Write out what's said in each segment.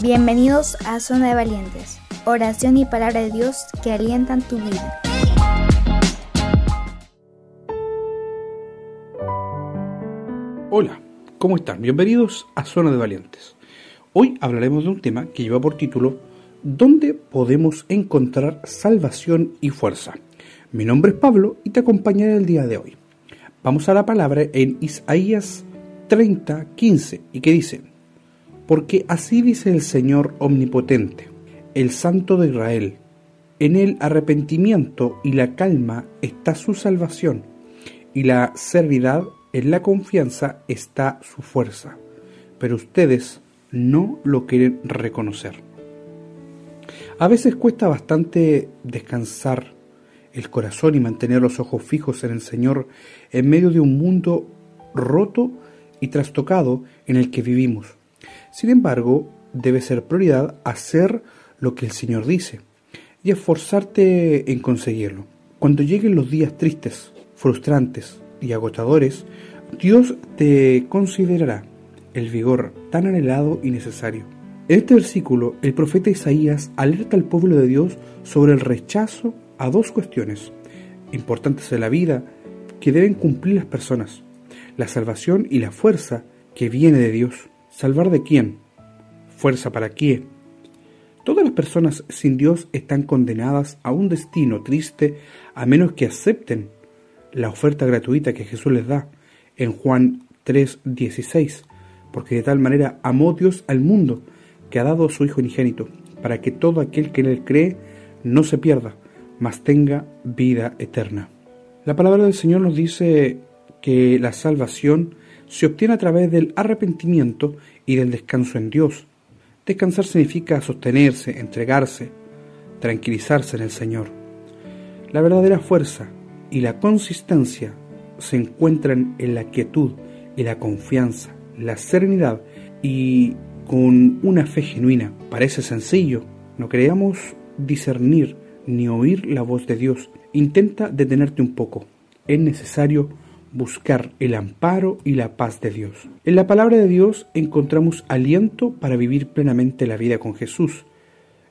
Bienvenidos a Zona de Valientes, oración y palabra de Dios que alientan tu vida. Hola, ¿cómo están? Bienvenidos a Zona de Valientes. Hoy hablaremos de un tema que lleva por título ¿Dónde podemos encontrar salvación y fuerza? Mi nombre es Pablo y te acompañaré el día de hoy. Vamos a la palabra en Isaías 30, 15 y que dice, porque así dice el Señor Omnipotente, el Santo de Israel, en el arrepentimiento y la calma está su salvación, y la servidad en la confianza está su fuerza, pero ustedes no lo quieren reconocer. A veces cuesta bastante descansar el corazón y mantener los ojos fijos en el Señor en medio de un mundo roto y trastocado en el que vivimos. Sin embargo, debe ser prioridad hacer lo que el Señor dice y esforzarte en conseguirlo. Cuando lleguen los días tristes, frustrantes y agotadores, Dios te considerará el vigor tan anhelado y necesario. En este versículo, el profeta Isaías alerta al pueblo de Dios sobre el rechazo a dos cuestiones importantes de la vida que deben cumplir las personas, la salvación y la fuerza que viene de Dios. ¿Salvar de quién? ¿Fuerza para quién? Todas las personas sin Dios están condenadas a un destino triste a menos que acepten la oferta gratuita que Jesús les da en Juan 3:16, porque de tal manera amó Dios al mundo que ha dado a su Hijo unigénito, para que todo aquel que en él cree no se pierda, mas tenga vida eterna. La palabra del Señor nos dice que la salvación se obtiene a través del arrepentimiento y del descanso en Dios. Descansar significa sostenerse, entregarse, tranquilizarse en el Señor. La verdadera fuerza y la consistencia se encuentran en la quietud y la confianza, la serenidad y con una fe genuina. Parece sencillo, no creamos discernir ni oír la voz de Dios. Intenta detenerte un poco. Es necesario buscar el amparo y la paz de Dios. En la palabra de Dios encontramos aliento para vivir plenamente la vida con Jesús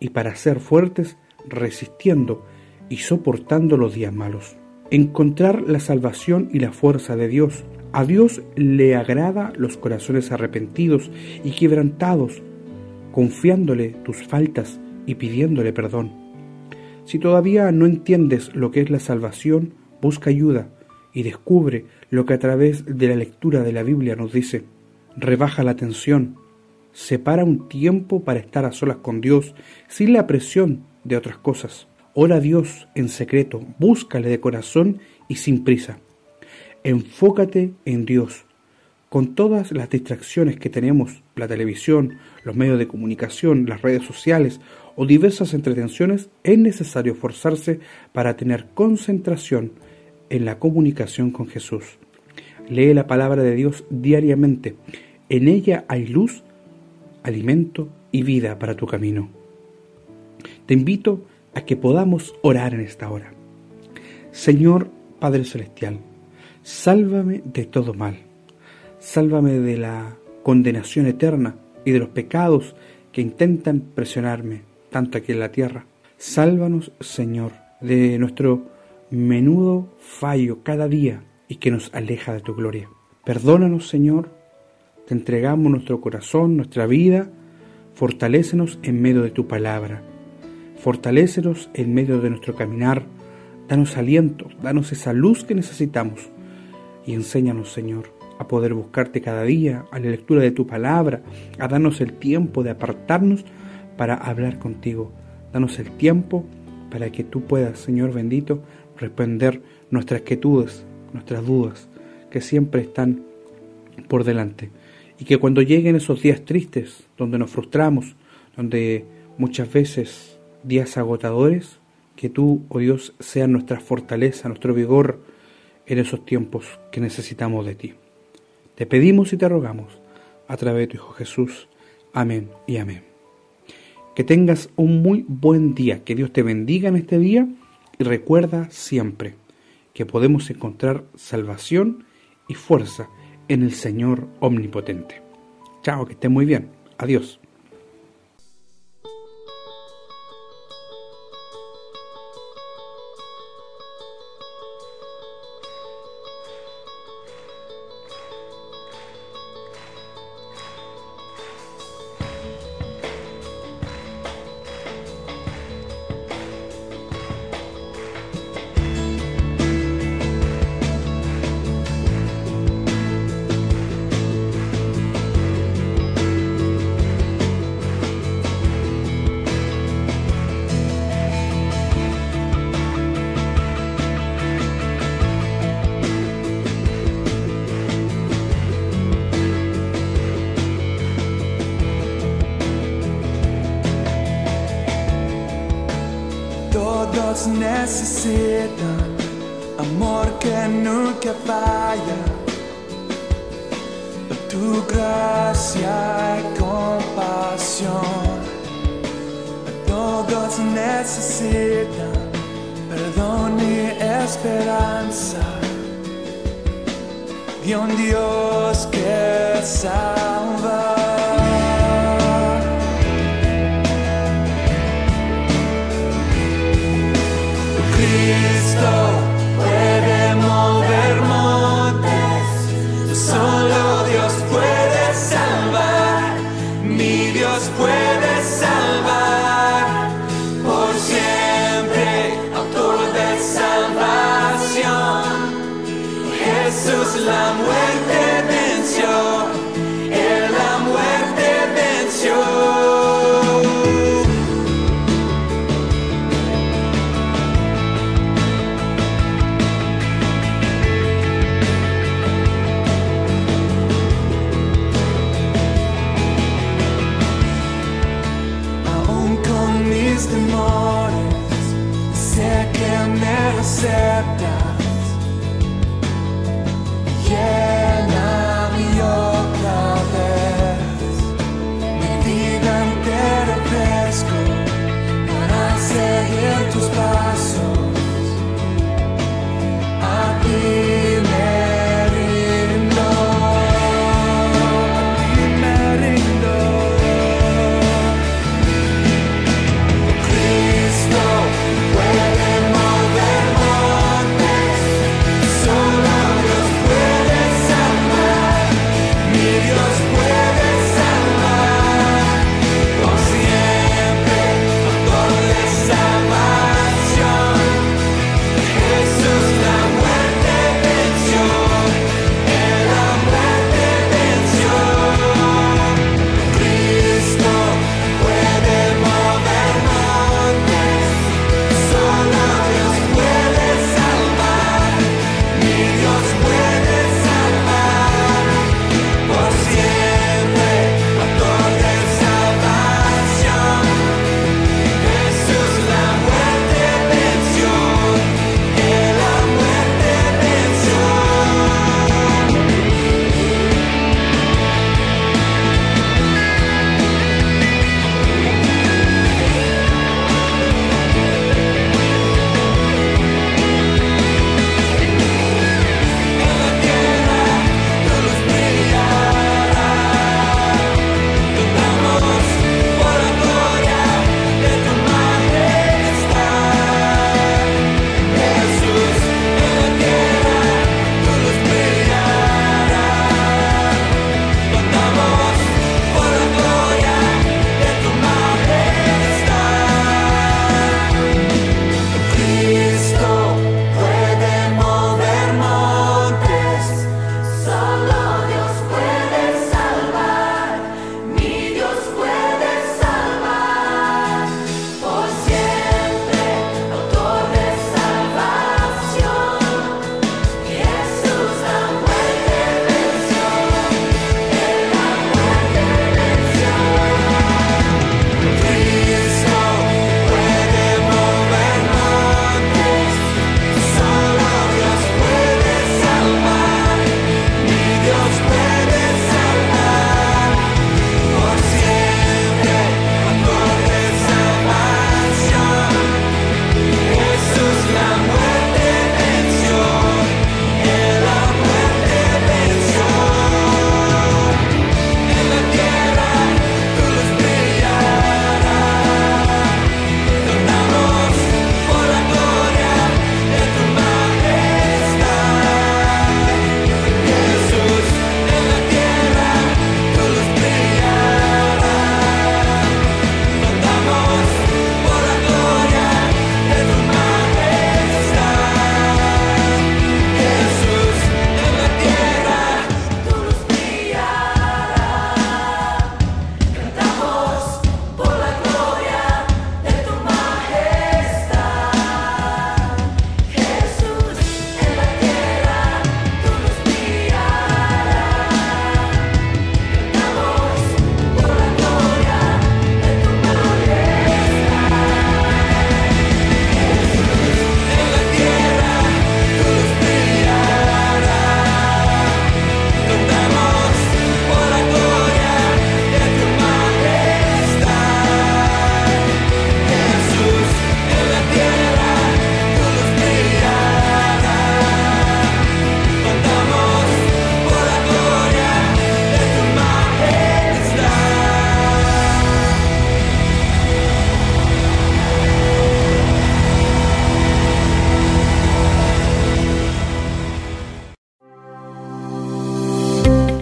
y para ser fuertes resistiendo y soportando los días malos. Encontrar la salvación y la fuerza de Dios. A Dios le agrada los corazones arrepentidos y quebrantados, confiándole tus faltas y pidiéndole perdón. Si todavía no entiendes lo que es la salvación, busca ayuda y descubre lo que a través de la lectura de la Biblia nos dice. Rebaja la tensión, separa un tiempo para estar a solas con Dios sin la presión de otras cosas. Ora a Dios en secreto, búscale de corazón y sin prisa. Enfócate en Dios. Con todas las distracciones que tenemos, la televisión, los medios de comunicación, las redes sociales o diversas entretenciones, es necesario esforzarse para tener concentración en la comunicación con Jesús. Lee la palabra de Dios diariamente. En ella hay luz, alimento y vida para tu camino. Te invito a que podamos orar en esta hora. Señor Padre Celestial, sálvame de todo mal. Sálvame de la condenación eterna y de los pecados que intentan presionarme tanto aquí en la tierra. Sálvanos, Señor, de nuestro menudo fallo cada día y que nos aleja de tu gloria. Perdónanos, Señor, te entregamos nuestro corazón, nuestra vida, fortalécenos en medio de tu palabra, fortalécenos en medio de nuestro caminar, danos aliento, danos esa luz que necesitamos. Y enséñanos, Señor, a poder buscarte cada día, a la lectura de tu palabra, a darnos el tiempo de apartarnos para hablar contigo. Danos el tiempo para que tú puedas, Señor bendito, responder nuestras quietudes, nuestras dudas, que siempre están por delante. Y que cuando lleguen esos días tristes, donde nos frustramos, donde muchas veces días agotadores, que tú, oh Dios, seas nuestra fortaleza, nuestro vigor en esos tiempos que necesitamos de ti. Te pedimos y te rogamos a través de tu Hijo Jesús. Amén y amén. Que tengas un muy buen día, que Dios te bendiga en este día y recuerda siempre que podemos encontrar salvación y fuerza en el Señor Omnipotente. Chao, que esté muy bien. Adiós. Todos necesitan amor que nunca falla. Tu gracia y compasión. Todos necesitan perdón y esperanza de un Dios que salva.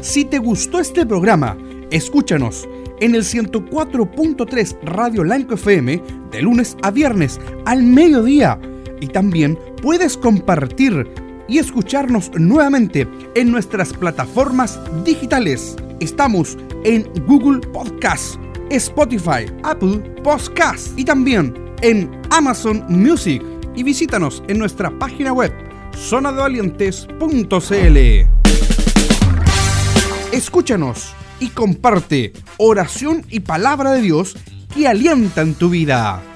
Te gustó este programa, escúchanos en el 104.3 Radio Lanco FM de lunes a viernes al mediodía. Y también puedes compartir y escucharnos nuevamente en nuestras plataformas digitales. Estamos en Google Podcast, Spotify, Apple Podcast y también en Amazon Music. Y visítanos en nuestra página web zonadevalientes.cl. Escúchanos y comparte oración y palabra de Dios que alientan tu vida.